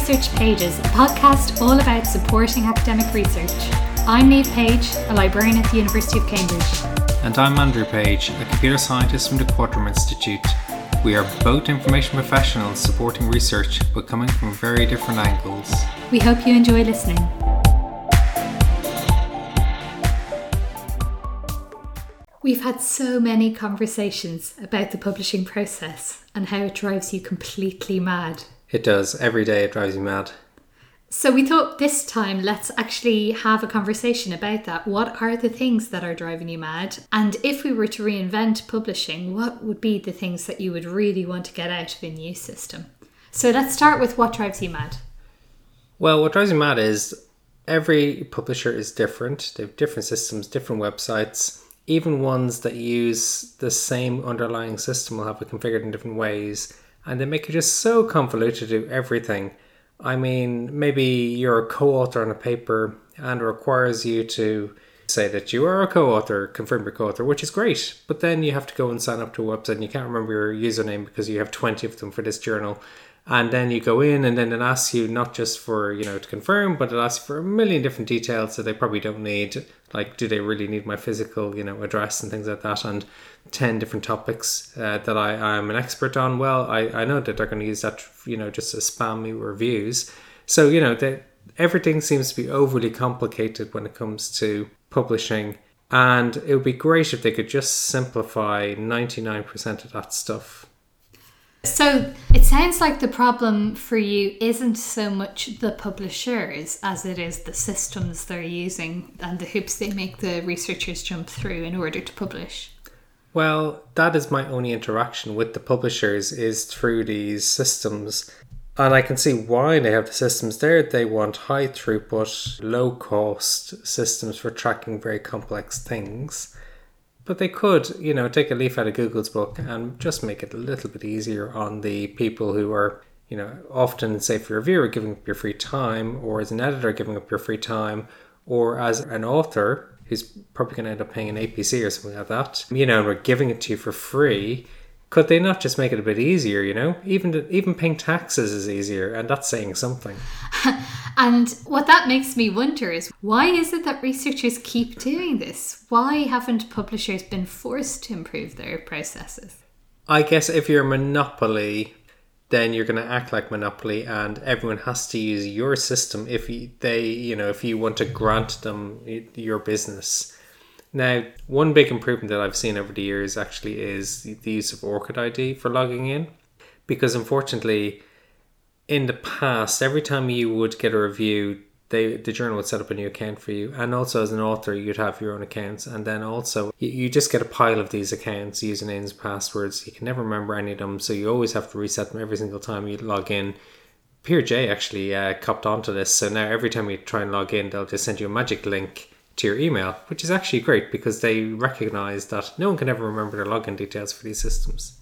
Research Pages, a podcast all about supporting academic research. I'm Neve Page, a librarian at the University of Cambridge. And I'm Andrew Page, a computer scientist from the Quadram Institute. We are both information professionals supporting research, but coming from very different angles. We hope you enjoy listening. We've had so many conversations about the publishing process and how it drives you completely mad. It does. Every day it drives you mad. So we thought this time let's actually have a conversation about that. What are the things that are driving you mad? And if we were to reinvent publishing, what would be the things that you would really want to get out of a new system? So let's start with what drives you mad. Well, what drives me mad is every publisher is different. They have different systems, different websites. Even ones that use the same underlying system will have it configured in different ways. And they make it just so convoluted to everything I mean, maybe you're a co author on a paper and requires you to say that you are a co author, confirm your co author, which is great. But then you have to go and sign up to a website and you can't remember your username because you have 20 of them for this journal and then you go in and then it asks you not just for you know to confirm but it asks for a million different details that they probably don't need. Like do they really need my physical you know address and things like that? And 10 different topics uh, that I am an expert on. Well I, I know that they're going to use that you know just to spam me reviews. So you know that everything seems to be overly complicated when it comes to publishing. And it would be great if they could just simplify 99% of that stuff so it sounds like the problem for you isn't so much the publishers as it is the systems they're using and the hoops they make the researchers jump through in order to publish. Well, that is my only interaction with the publishers is through these systems. And I can see why they have the systems there. They want high throughput, low cost systems for tracking very complex things. But they could, you know, take a leaf out of Google's book and just make it a little bit easier on the people who are, you know, often, say, for a reviewer, giving up your free time, or as an editor, giving up your free time, or as an author who's probably going to end up paying an APC or something like that, you know, and we're giving it to you for free could they not just make it a bit easier you know? Even even paying taxes is easier and that's saying something. And what that makes me wonder is why is it that researchers keep doing this? Why haven't publishers been forced to improve their processes? I guess if you're a monopoly then you're going to act like monopoly and everyone has to use your system if they you know if you want to grant them your business now, one big improvement that I've seen over the years actually is the use of ORCID ID for logging in. Because unfortunately, in the past, every time you would get a review, they the journal would set up a new account for you. And also as an author, you'd have your own accounts. And then also you, you just get a pile of these accounts, usernames, passwords. You can never remember any of them. So you always have to reset them every single time you log in. PeerJ actually uh, copped onto this. So now every time you try and log in, they'll just send you a magic link to your email, which is actually great because they recognize that no one can ever remember their login details for these systems.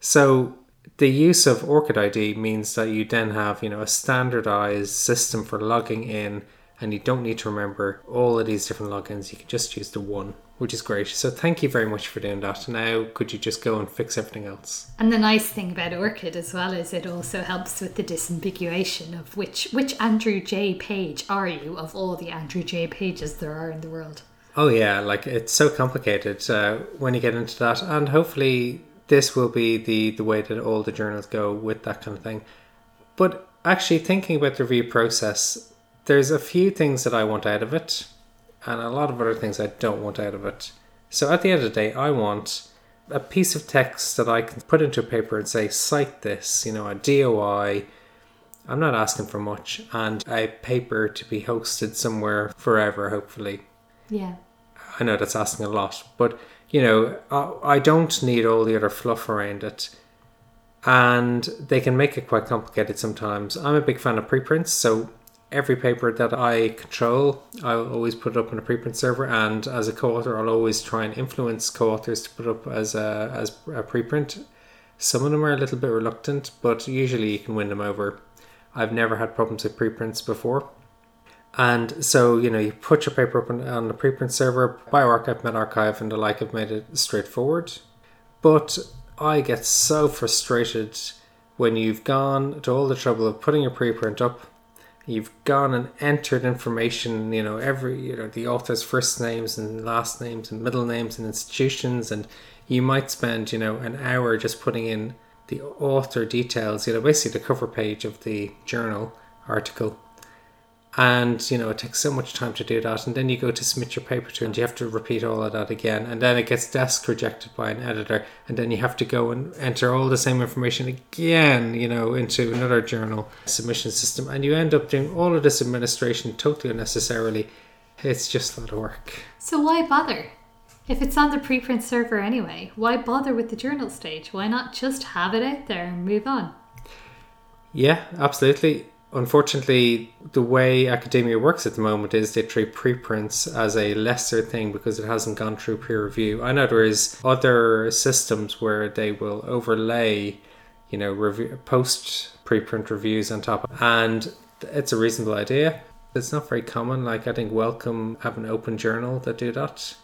So the use of ORCID ID means that you then have, you know, a standardized system for logging in and you don't need to remember all of these different logins. You can just use the one, which is great. So thank you very much for doing that. Now, could you just go and fix everything else? And the nice thing about ORCID as well is it also helps with the disambiguation of which which Andrew J page are you of all the Andrew J pages there are in the world. Oh yeah, like it's so complicated uh, when you get into that, and hopefully this will be the the way that all the journals go with that kind of thing. But actually, thinking about the review process there's a few things that I want out of it, and a lot of other things I don't want out of it. So at the end of the day, I want a piece of text that I can put into a paper and say, cite this, you know, a DOI. I'm not asking for much, and a paper to be hosted somewhere forever, hopefully. Yeah. I know that's asking a lot, but you know, I don't need all the other fluff around it. And they can make it quite complicated sometimes. I'm a big fan of preprints, so every paper that I control, I'll always put it up on a preprint server, and as a co-author, I'll always try and influence co-authors to put up as a as a preprint. Some of them are a little bit reluctant, but usually you can win them over. I've never had problems with preprints before. And so, you know, you put your paper up on, on the preprint server, bioRxiv, medRxiv, and the like have made it straightforward. But I get so frustrated when you've gone to all the trouble of putting your preprint up, you've gone and entered information, you know, every, you know, the author's first names and last names and middle names and institutions, and you might spend, you know, an hour just putting in the author details, you know, basically the cover page of the journal article and you know it takes so much time to do that and then you go to submit your paper to and you have to repeat all of that again and then it gets desk rejected by an editor and then you have to go and enter all the same information again you know into another journal submission system and you end up doing all of this administration totally unnecessarily it's just a lot of work So why bother? If it's on the preprint server anyway, why bother with the journal stage? Why not just have it out there and move on? Yeah, absolutely. Unfortunately, the way academia works at the moment is they treat preprints as a lesser thing because it hasn't gone through peer review. I know there is other systems where they will overlay, you know, review, post preprint reviews on top, of and it's a reasonable idea. It's not very common. Like I think Wellcome have an open journal that do that.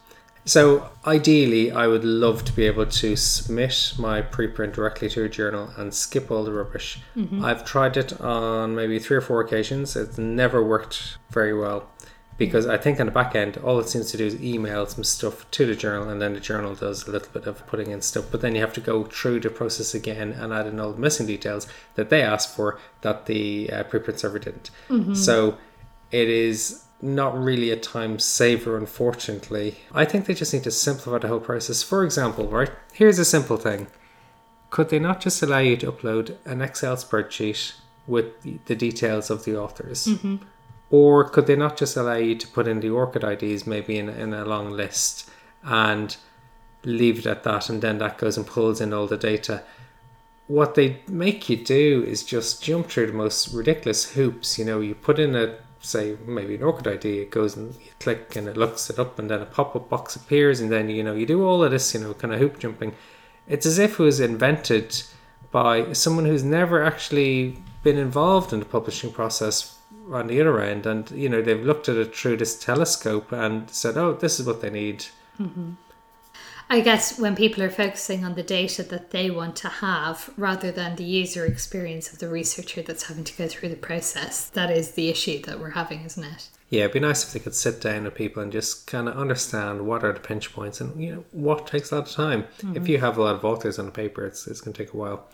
So ideally, I would love to be able to submit my preprint directly to a journal and skip all the rubbish. I've tried it on maybe three or four occasions. It's never worked very well because I think on the back end, all it seems to do is email some stuff to the journal, and then the journal does a little bit of putting in stuff. But then you have to go through the process again and add in all the missing details that they asked for that the uh, preprint server didn't. So it is not really a time saver, unfortunately. I think they just need to simplify the whole process. For example, right? Here's a simple thing. Could they not just allow you to upload an Excel spreadsheet with the details of the authors? Mm-hmm. Or could they not just allow you to put in the ORCID IDs maybe in, in a long list and leave it at that and then that goes and pulls in all the data? What they make you do is just jump through the most ridiculous hoops. You know, you put in a say maybe an ORCID ID, it goes and you click and it looks it up and then a pop-up box appears and then you know you do all of this, you know, kind of hoop jumping. It's as if it was invented by someone who's never actually been involved in the publishing process on the other end and you know they've looked at it through this telescope and said oh this is what they need mm-hmm. I guess when people are focusing on the data that they want to have rather than the user experience of the researcher that's having to go through the process, that is the issue that we're having, isn't it? yeah it'd be nice if they could sit down with people and just kind of understand what are the pinch points and you know what takes a lot of time. Hmm. If you have a lot of authors on a paper it's, it's going to take a while.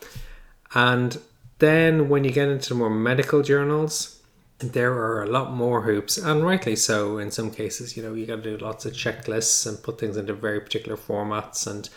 And then when you get into more medical journals there are a lot more hoops and rightly so in some cases you know you got to do lots of checklists and put things into very particular formats and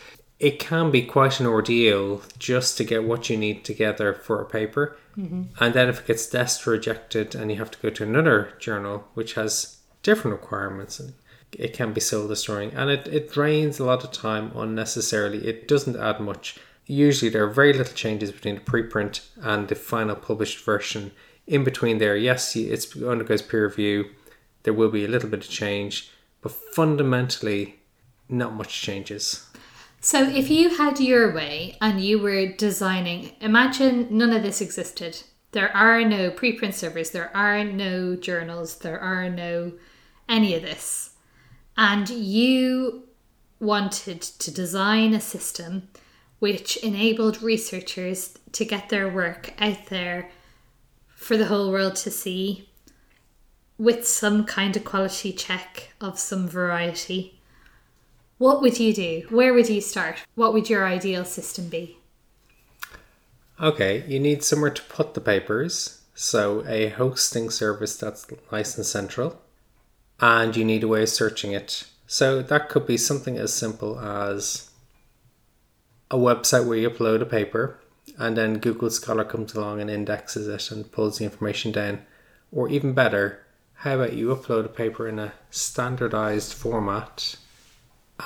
it can be quite an ordeal just to get what you need together for a paper. Mm-hmm. And then if it gets desk rejected and you have to go to another journal which has different requirements and it can be soul destroying and it, it drains a lot of time unnecessarily. It doesn't add much. Usually there are very little changes between the preprint and the final published version in between there yes it's undergoes peer review there will be a little bit of change but fundamentally not much changes So, if you had your way and you were designing, imagine none of this existed. There are no preprint servers, there are no journals, there are no any of this. And you wanted to design a system which enabled researchers to get their work out there for the whole world to see with some kind of quality check of some variety. What would you do? Where would you start? What would your ideal system be? Okay, you need somewhere to put the papers, so a hosting service that's nice and central, and you need a way of searching it. So that could be something as simple as a website where you upload a paper, and then Google Scholar comes along and indexes it and pulls the information down. Or even better, how about you upload a paper in a standardized format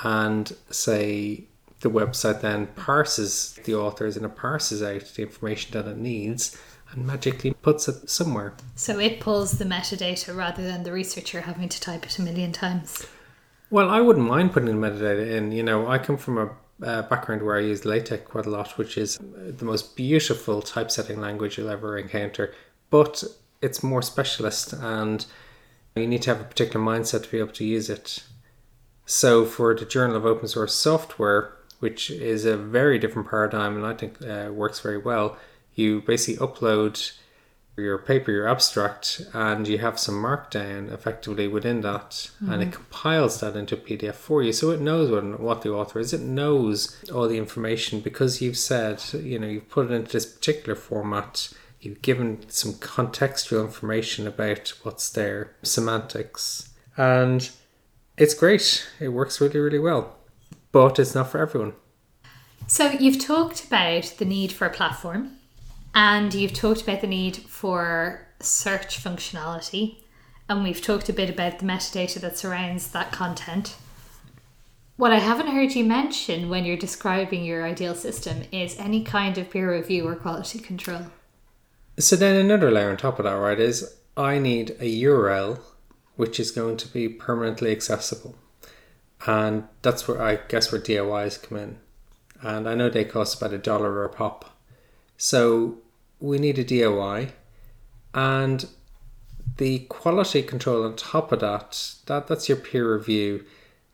and say the website then parses the authors and it parses out the information that it needs and magically puts it somewhere. So it pulls the metadata rather than the researcher having to type it a million times. Well, I wouldn't mind putting the metadata in. You know, I come from a uh, background where I use LaTeX quite a lot, which is the most beautiful typesetting language you'll ever encounter, but it's more specialist and you need to have a particular mindset to be able to use it. So, for the Journal of Open Source Software, which is a very different paradigm and I think uh, works very well, You basically upload your paper, your abstract, and you have some markdown effectively within that, and it mm-hmm. compiles that into a PDF for you, so it knows what, what the author is. It knows all the information because you've said, you know, you've put it into this particular format. You've given some contextual information about what's there, semantics, and it's great. It works really, really well, but it's not for everyone. So you've talked about the need for a platform and you've talked about the need for search functionality and we've talked a bit about the metadata that surrounds that content. What I haven't heard you mention when you're describing your ideal system is any kind of peer review or quality control. So then another layer on top of that, right, is I need a URL which is going to be permanently accessible. And that's where I guess where DOIs come in. And I know they cost about a dollar or a pop. So we need a DOI and the quality control on top of that, that that's your peer review.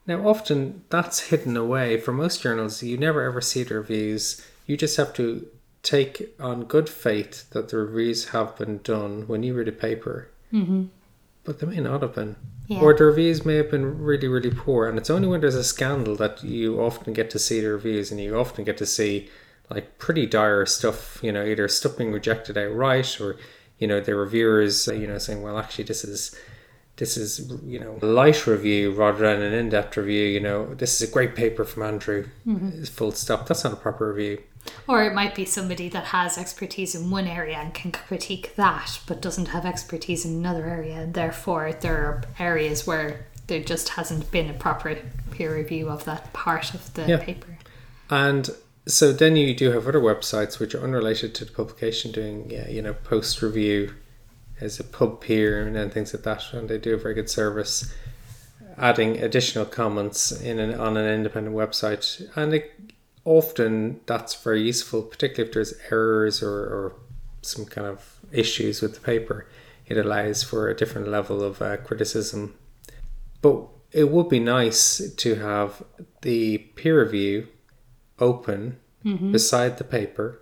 Now often that's hidden away. For most journals, you never ever see the reviews. You just have to take on good faith that the reviews have been done when you read a paper. Mm-hmm. But they may not have been. Yeah. Or the reviews may have been really, really poor. And it's only when there's a scandal that you often get to see the reviews and you often get to see like pretty dire stuff, you know, either stuff being rejected outright or, you know, the reviewers, uh, you know, saying, well, actually, this is. This is, you know, a light review rather than an in-depth review. You know, this is a great paper from Andrew. Full stop. That's not a proper review. Or it might be somebody that has expertise in one area and can critique that, but doesn't have expertise in another area, and therefore there are areas where there just hasn't been a proper peer review of that part of the Yeah. paper. And so then you do have other websites which are unrelated to the publication doing, yeah, you know, post review as a PubPeer and things like that, and they do a very good service, adding additional comments in an, on an independent website, and it, often that's very useful, particularly if there's errors or, or some kind of issues with the paper. It allows for a different level of uh, criticism, but it would be nice to have the peer review open mm-hmm. beside the paper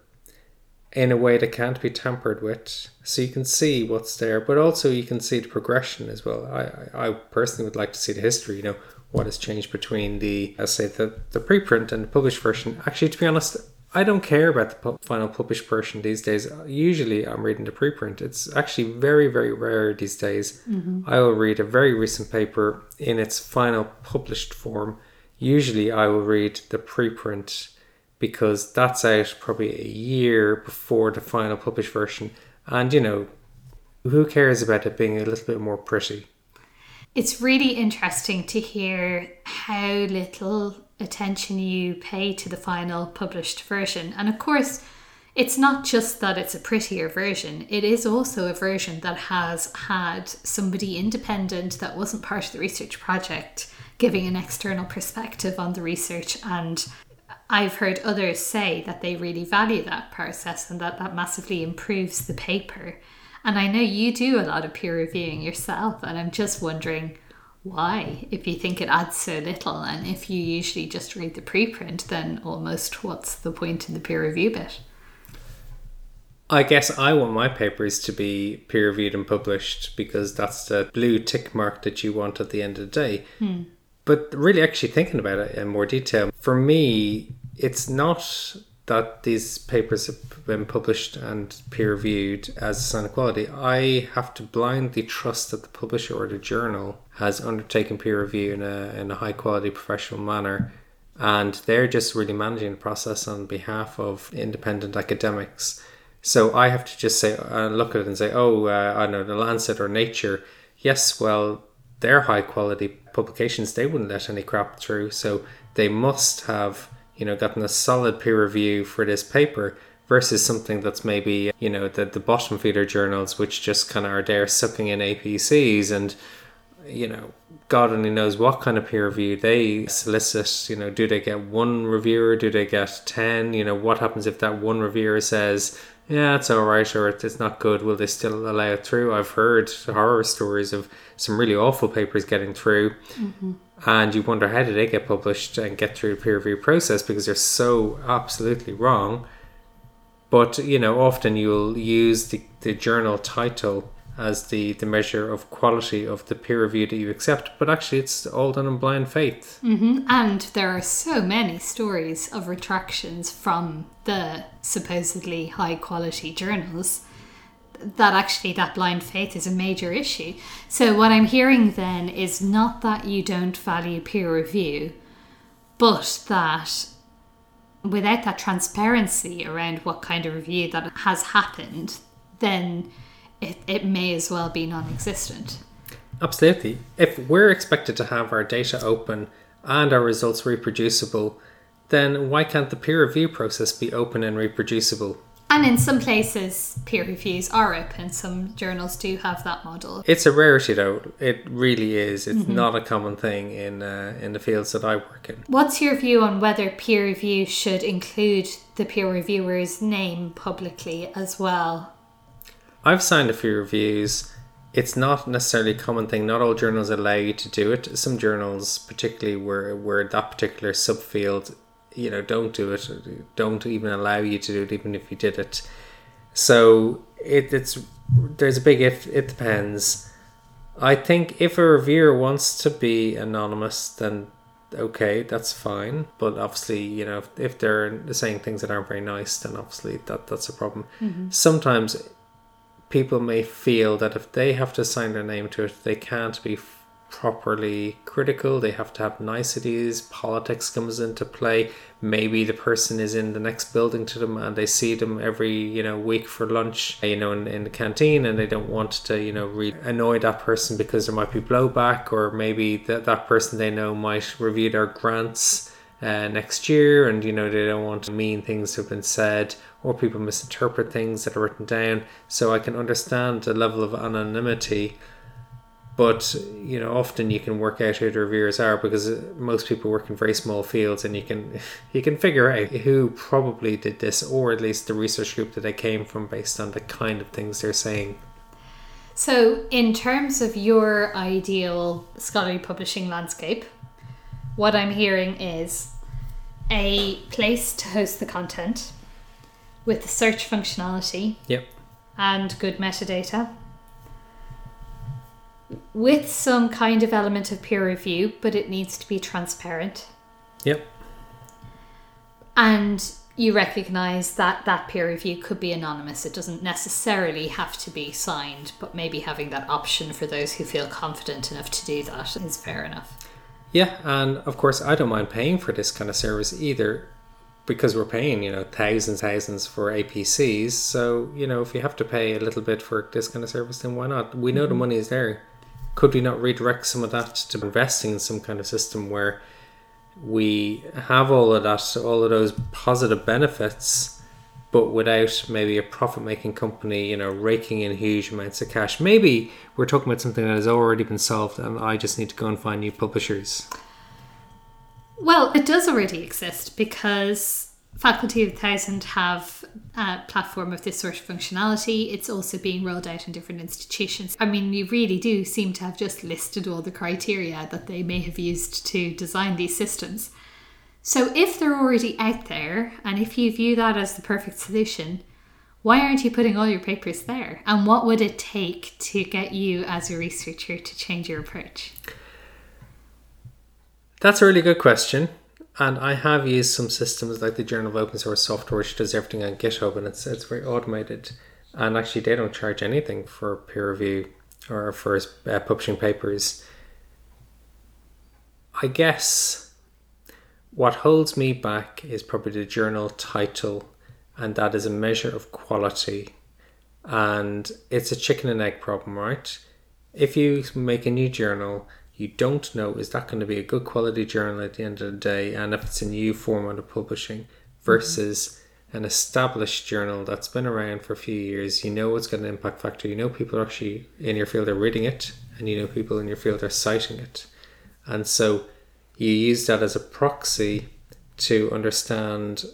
in a way that can't be tampered with so you can see what's there but also you can see the progression as well i i, personally would like to see the history you know what has changed between the i say the the preprint and the published version actually to be honest I don't care about the pu- final published version these days. Usually, I'm reading the preprint. It's actually very, very rare these days. Mm-hmm. I will read a very recent paper in its final published form. Usually, I will read the preprint because that's out probably a year before the final published version. And you know, who cares about it being a little bit more pretty? It's really interesting to hear how little attention you pay to the final published version. And of course, it's not just that it's a prettier version, it is also a version that has had somebody independent that wasn't part of the research project giving an external perspective on the research. And I've heard others say that they really value that process and that that massively improves the paper. And I know you do a lot of peer reviewing yourself, and I'm just wondering why, if you think it adds so little, and if you usually just read the preprint, then almost what's the point in the peer review bit? I guess I want my papers to be peer reviewed and published because that's the blue tick mark that you want at the end of the day. Hmm. But really, actually thinking about it in more detail, for me, it's not that these papers have been published and peer reviewed as a sign of quality. I have to blindly trust that the publisher or the journal has undertaken peer review in a, in a high quality professional manner. And they're just really managing the process on behalf of independent academics. So I have to just say, uh, look at it and say, oh, uh, I know the Lancet or Nature. Yes, well, they're high quality publications. They wouldn't let any crap through. So they must have, you know, gotten a solid peer review for this paper versus something that's maybe, you know, the, the bottom feeder journals, which just kind of are there sucking in APCs and, you know, God only knows what kind of peer review they solicit. You know, do they get one reviewer? Do they get 10? You know, what happens if that one reviewer says, yeah, it's all right, or it's not good? Will they still allow it through? I've heard horror stories of some really awful papers getting through. Mm-hmm. And you wonder how did they get published and get through the peer review process because they're so absolutely wrong. But you know, often you'll use the, the journal title as the, the measure of quality of the peer review that you accept, but actually it's all done in blind faith. Mm-hmm. And there are so many stories of retractions from the supposedly high quality journals that actually that blind faith is a major issue. So what I'm hearing then is not that you don't value peer review, but that without that transparency around what kind of review that has happened, then it, it may as well be non existent. Absolutely. If we're expected to have our data open and our results reproducible, then why can't the peer review process be open and reproducible? And in some places, peer reviews are open. Some journals do have that model. It's a rarity, though. It really is. It's mm-hmm. not a common thing in uh, in the fields that I work in. What's your view on whether peer review should include the peer reviewer's name publicly as well? I've signed a few reviews. It's not necessarily a common thing. Not all journals allow you to do it. Some journals, particularly where where that particular subfield, you know, don't do it. Don't even allow you to do it, even if you did it. So it, it's there's a big if. It depends. I think if a reviewer wants to be anonymous, then okay, that's fine. But obviously, you know, if, if they're saying things that aren't very nice, then obviously that that's a problem. Mm-hmm. Sometimes people may feel that if they have to sign their name to it, they can't be properly critical. They have to have niceties. Politics comes into play. Maybe the person is in the next building to them and they see them every you know week for lunch, uh, you know, in, in the canteen, and they don't want to you know really annoy that person because there might be blowback, or maybe that that person they know might review their grants. Uh, next year, and you know they don't want mean things to have been said, or people misinterpret things that are written down. So I can understand the level of anonymity, but you know often you can work out who the reviewers are because most people work in very small fields, and you can you can figure out who probably did this, or at least the research group that they came from, based on the kind of things they're saying. So, in terms of your ideal scholarly publishing landscape, what I'm hearing is a place to host the content with the search functionality. Yep. And good metadata. With some kind of element of peer review, but it needs to be transparent. Yep. And you recognize that that peer review could be anonymous. It doesn't necessarily have to be signed, but maybe having that option for those who feel confident enough to do that is fair enough. Yeah, and of course, I don't mind paying for this kind of service either because we're paying you know thousands thousands for apcs so you know if you have to pay a little bit for this kind of service then why not we know mm-hmm. the money is there could we not redirect some of that to investing in some kind of system where we have all of that all of those positive benefits but without maybe a profit making company you know raking in huge amounts of cash maybe we're talking about something that has already been solved and i just need to go and find new publishers well, it does already exist because Faculty of Thousand have a platform of this sort of functionality. It's also being rolled out in different institutions. I mean, you really do seem to have just listed all the criteria that they may have used to design these systems. So, if they're already out there, and if you view that as the perfect solution, why aren't you putting all your papers there? And what would it take to get you as a researcher to change your approach? That's a really good question. And I have used some systems like the Journal of Open Source Software, which does everything on GitHub and it's, it's very automated. And actually, they don't charge anything for peer review or for uh, publishing papers. I guess what holds me back is probably the journal title, and that is a measure of quality. And it's a chicken and egg problem, right? If you make a new journal you don't know is that going to be a good quality journal at the end of the day and if it's a new format of publishing versus an established journal that's been around for a few years you know what's got an impact factor you know people are actually in your field are reading it and you know people in your field are citing it and so you use that as a proxy to understand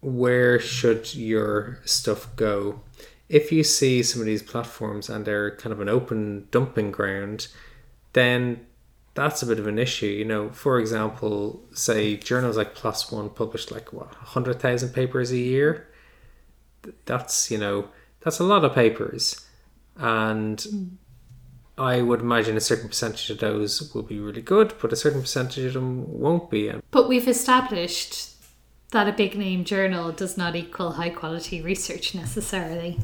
where should your stuff go if you see some of these platforms and they're kind of an open dumping ground then that's a bit of an issue. You know, for example, say journals like ONE published like what hundred thousand papers a year. that's you know that's a lot of papers, and hmm. I would imagine a certain percentage of those will be really good, but a certain percentage of them won't be. But we've established that a big name journal does not equal high quality research necessarily.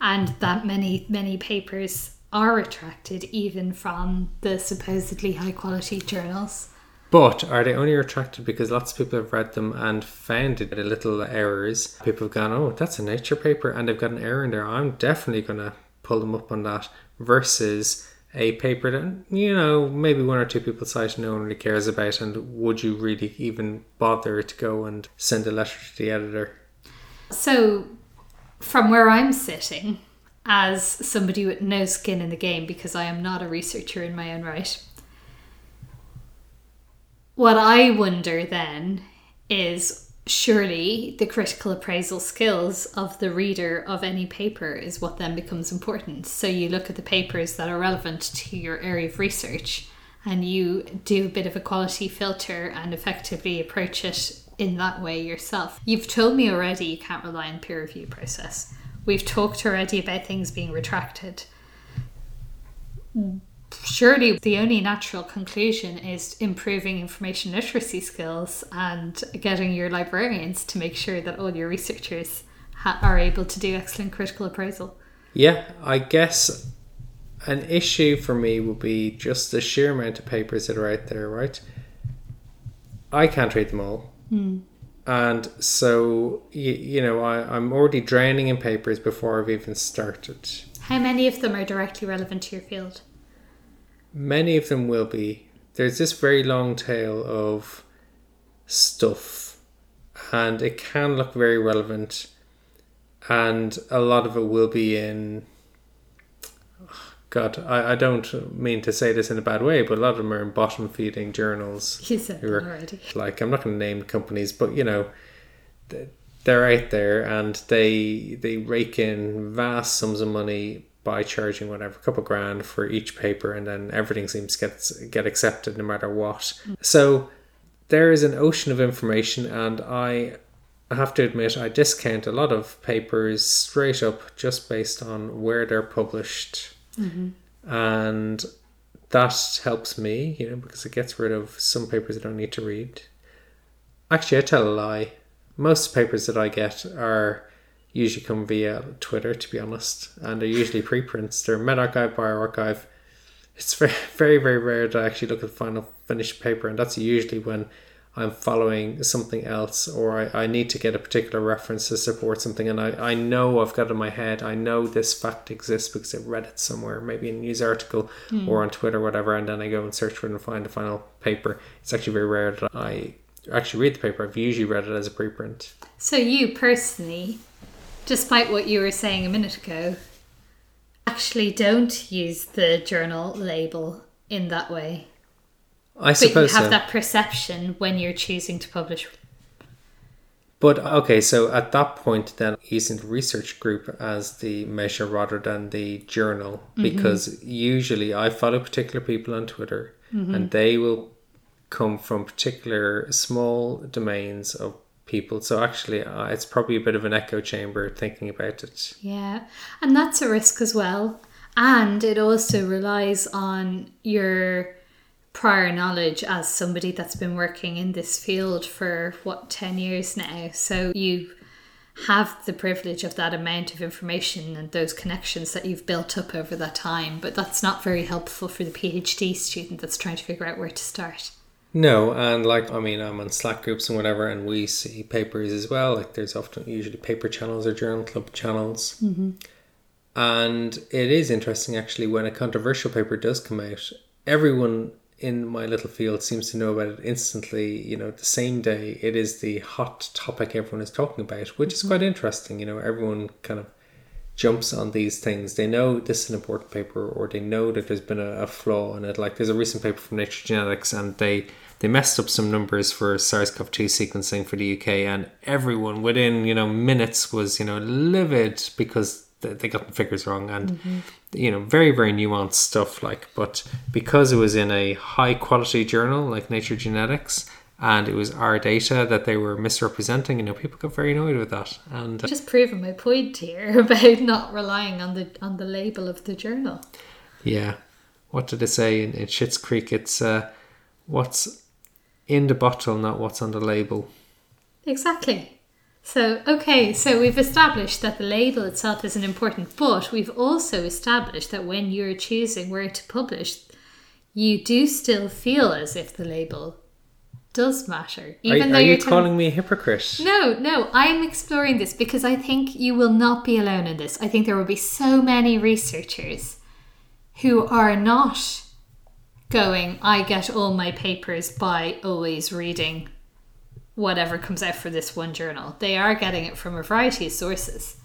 And that many, many papers are retracted even from the supposedly high quality journals. But are they only retracted because lots of people have read them and found it a little errors? People have gone, oh, that's a nature paper, and they've got an error in there. I'm definitely going to pull them up on that. Versus a paper that, you know, maybe one or two people cite no one really cares about. And would you really even bother to go and send a letter to the editor? So, from where I'm sitting, as somebody with no skin in the game, because I am not a researcher in my own right, what I wonder then is surely the critical appraisal skills of the reader of any paper is what then becomes important. So you look at the papers that are relevant to your area of research and you do a bit of a quality filter and effectively approach it in that way yourself. You've told me already you can't rely on peer review process. We've talked already about things being retracted surely the only natural conclusion is improving information literacy skills and getting your librarians to make sure that all your researchers ha- are able to do excellent critical appraisal. Yeah, I guess an issue for me would be just the sheer amount of papers that are out there, right? I can't read them all. Mm. And so, you, you know, I, I'm already drowning in papers before I've even started. How many of them are directly relevant to your field? Many of them will be. There's this very long tail of stuff, and it can look very relevant, and a lot of it will be in. Oh, God, I, I don't mean to say this in a bad way, but a lot of them are in bottom feeding journals. You said that already. Like, I'm not going to name companies, but you know, they're out there and they they rake in vast sums of money by charging whatever a couple grand for each paper and then everything seems to get get accepted no matter what. So there is an ocean of information and i I have to admit i discount a lot of papers straight up just based on where they're published. Mm-hmm. and that helps me you know because it gets rid of some papers i don't need to read. Actually i tell a lie. Most papers that i get are usually come via Twitter, to be honest, and they're usually preprints. They're medRxiv, bioRxiv. It's very, very, very rare that I actually look at the final finished paper, and that's usually when I'm following something else or I, I need to get a particular reference to support something and I, I know I've got it in my head. I know this fact exists because I read it somewhere, maybe in a news article mm. or on Twitter, or whatever, and then I go and search for it and find the final paper. It's actually very rare that I actually read the paper. I've usually read it as a preprint. So you personally despite what you were saying a minute ago, actually don't use the journal label in that way. I suppose but you have so. that perception when you're choosing to publish. But okay, so at that point, then using the research group as the measure rather than the journal, Mm-hmm. because usually I follow particular people on Twitter Mm-hmm. and they will come from particular small domains of people. So actually, uh, it's probably a bit of an echo chamber thinking about it. Yeah, and that's a risk as well. And it also relies on your prior knowledge as somebody that's been working in this field for what 10 years now. So you have the privilege of that amount of information and those connections that you've built up over that time, but that's not very helpful for the PhD student that's trying to figure out where to start. No, and like I mean, I'm on Slack groups and whatever, and we see papers as well. Like there's often usually paper channels or journal club channels, mm-hmm. and it is interesting actually when a controversial paper does come out. Everyone in my little field seems to know about it instantly. You know, the same day it is the hot topic everyone is talking about, which is quite interesting. You know, everyone kind of jumps on these things. They know this is an important paper, or they know that there's been a, a, flaw in it. Like there's a recent paper from Nature Genetics, and they they messed up some numbers for SARS-CoV-2 sequencing for the UK, and everyone within you know minutes was you know livid because they got the figures wrong, and mm-hmm. you know very very nuanced stuff. Like, but because it was in a high quality journal like Nature Genetics. And it was our data that they were misrepresenting. You know, people got very annoyed with that, and uh, Just proving my point here about not relying on the on the label of the journal. yeah, what did it say in, in Schitt's Creek? It's uh, what's in the bottle, not what's on the label. Exactly. So, okay, so we've established that the label itself isn't important, but we've also established that when you're choosing where to publish, you do still feel as if the label does matter. Are, Even are though you you're calling me a hypocrite? No, no, I'm exploring this because I think you will not be alone in this. I think there will be so many researchers who are not going, I get all my papers by always reading whatever comes out for this one journal. They are getting it from a variety of sources.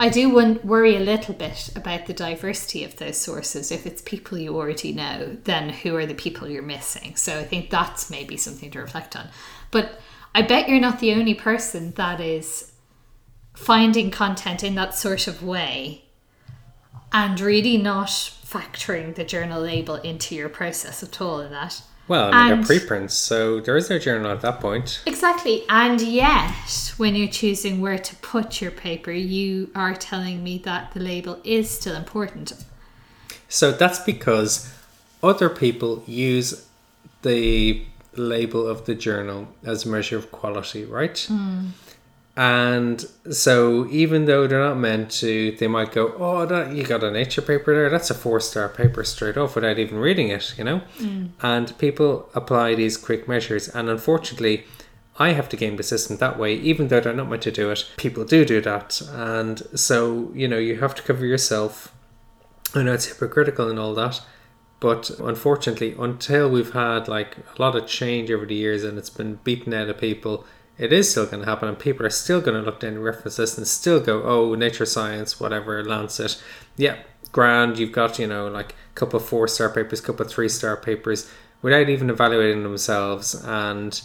I do worry a little bit about the diversity of those sources. If it's people you already know, then who are the people you're missing? So I think that's maybe something to reflect on. But I bet you're not the only person that is finding content in that sort of way and really not factoring the journal label into your process at all in that. Well, I mean, And- they're preprints, so there is no journal at that point. Exactly. And yet, when you're choosing where to put your paper, you are telling me that the label is still important. So that's because other people use the label of the journal as a measure of quality, right? Hmm. And so even though they're not meant to, they might go, "Oh, that you got a nature paper there. That's a four-star paper straight off without even reading it," you know. Mm. And people apply these quick measures, and unfortunately, I have to game the system that way, even though they're not meant to do it. People do do that, and so you know you have to cover yourself. I know it's hypocritical and all that, but unfortunately, until we've had like a lot of change over the years and it's been beaten out of people, it is still going to happen, and people are still going to look down the reference and still go, "Oh, Nature Science, whatever, Lancet, yeah, grand. You've got you know like a couple of four star papers, a couple of three star papers, without even evaluating themselves." And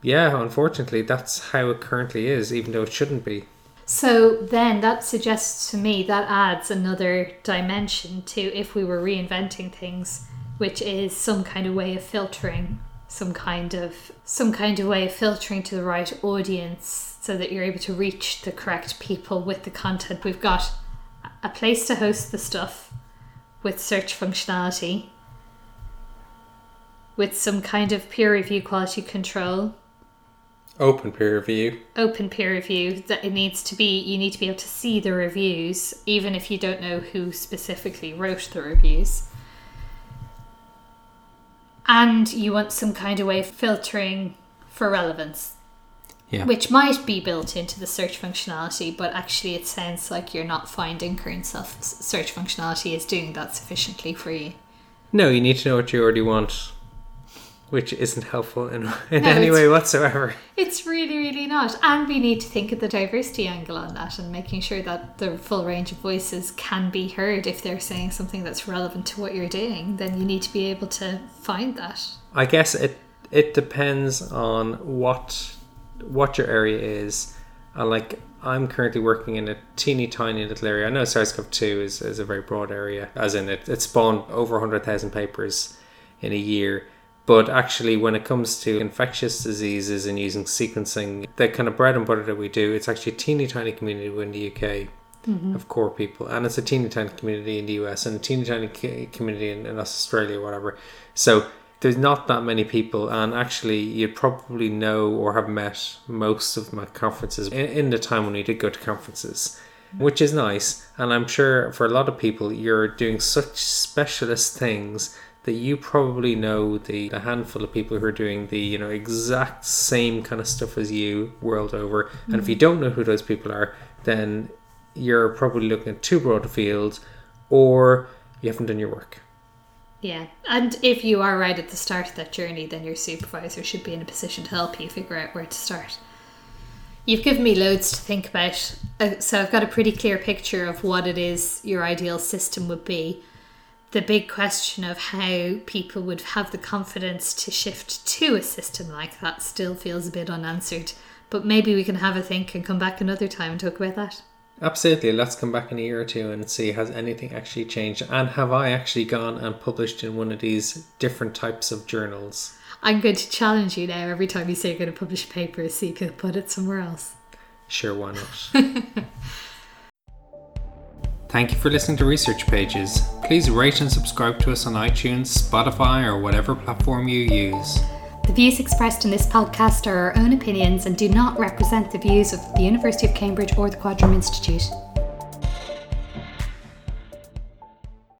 yeah, unfortunately, that's how it currently is, even though it shouldn't be. So then that suggests to me that adds another dimension to if we were reinventing things, which is some kind of way of filtering, some kind of some kind of way of filtering to the right audience so that you're able to reach the correct people with the content. We've got a place to host the stuff with search functionality, with some kind of peer review quality control, Open peer review. open peer review that it needs to be you need to be able to see the reviews even if you don't know who specifically wrote the reviews and you want some kind of way of filtering for relevance. Yeah. which might be built into the search functionality but actually it sounds like you're not finding current self search functionality is doing that sufficiently for you. No, you need to know what you already want, which isn't helpful in, in No, any way whatsoever. It's really, really not. And we need to think of the diversity angle on that and making sure that the full range of voices can be heard. If they're saying something that's relevant to what you're doing, then you need to be able to find that. I guess it it depends on what what your area is. And like I'm currently working in a teeny tiny little area. I know SARS-CoV-2 is, is a very broad area, as in it, it spawned over 100,000 papers in a year. But actually, when it comes to infectious diseases and using sequencing, the kind of bread and butter that we do, it's actually a teeny tiny community in the UK mm-hmm. of core people, and it's a teeny tiny community in the US and a teeny tiny community in, in Australia, whatever. So there's not that many people, and actually, you'd probably know or have met most of my conferences in, in the time when we did go to conferences, mm-hmm. which is nice. And I'm sure for a lot of people, you're doing such specialist things that you probably know the, the handful of people who are doing the you know exact same kind of stuff as you world over and if you don't know who those people are then you're probably looking at too broad a field or you haven't done your work Yeah. And if you are right at the start of that journey, then your supervisor should be in a position to help you figure out where to start. You've given me loads to think about. Uh, So I've got a pretty clear picture of what it is your ideal system would be. The big question of how people would have the confidence to shift to a system like that still feels a bit unanswered. But maybe we can have a think and come back another time and talk about that. absolutely let's come back in a year or two and see has anything actually changed and have i actually gone and published in one of these different types of journals I'm going to challenge you now every time you say you're going to publish a paper so you can put it somewhere else. Sure, why not? Thank you for listening to Research Pages. Please rate and subscribe to us on iTunes, Spotify, or whatever platform you use. The views expressed in this podcast are our own opinions and do not represent the views of the University of Cambridge or the Quadram Institute.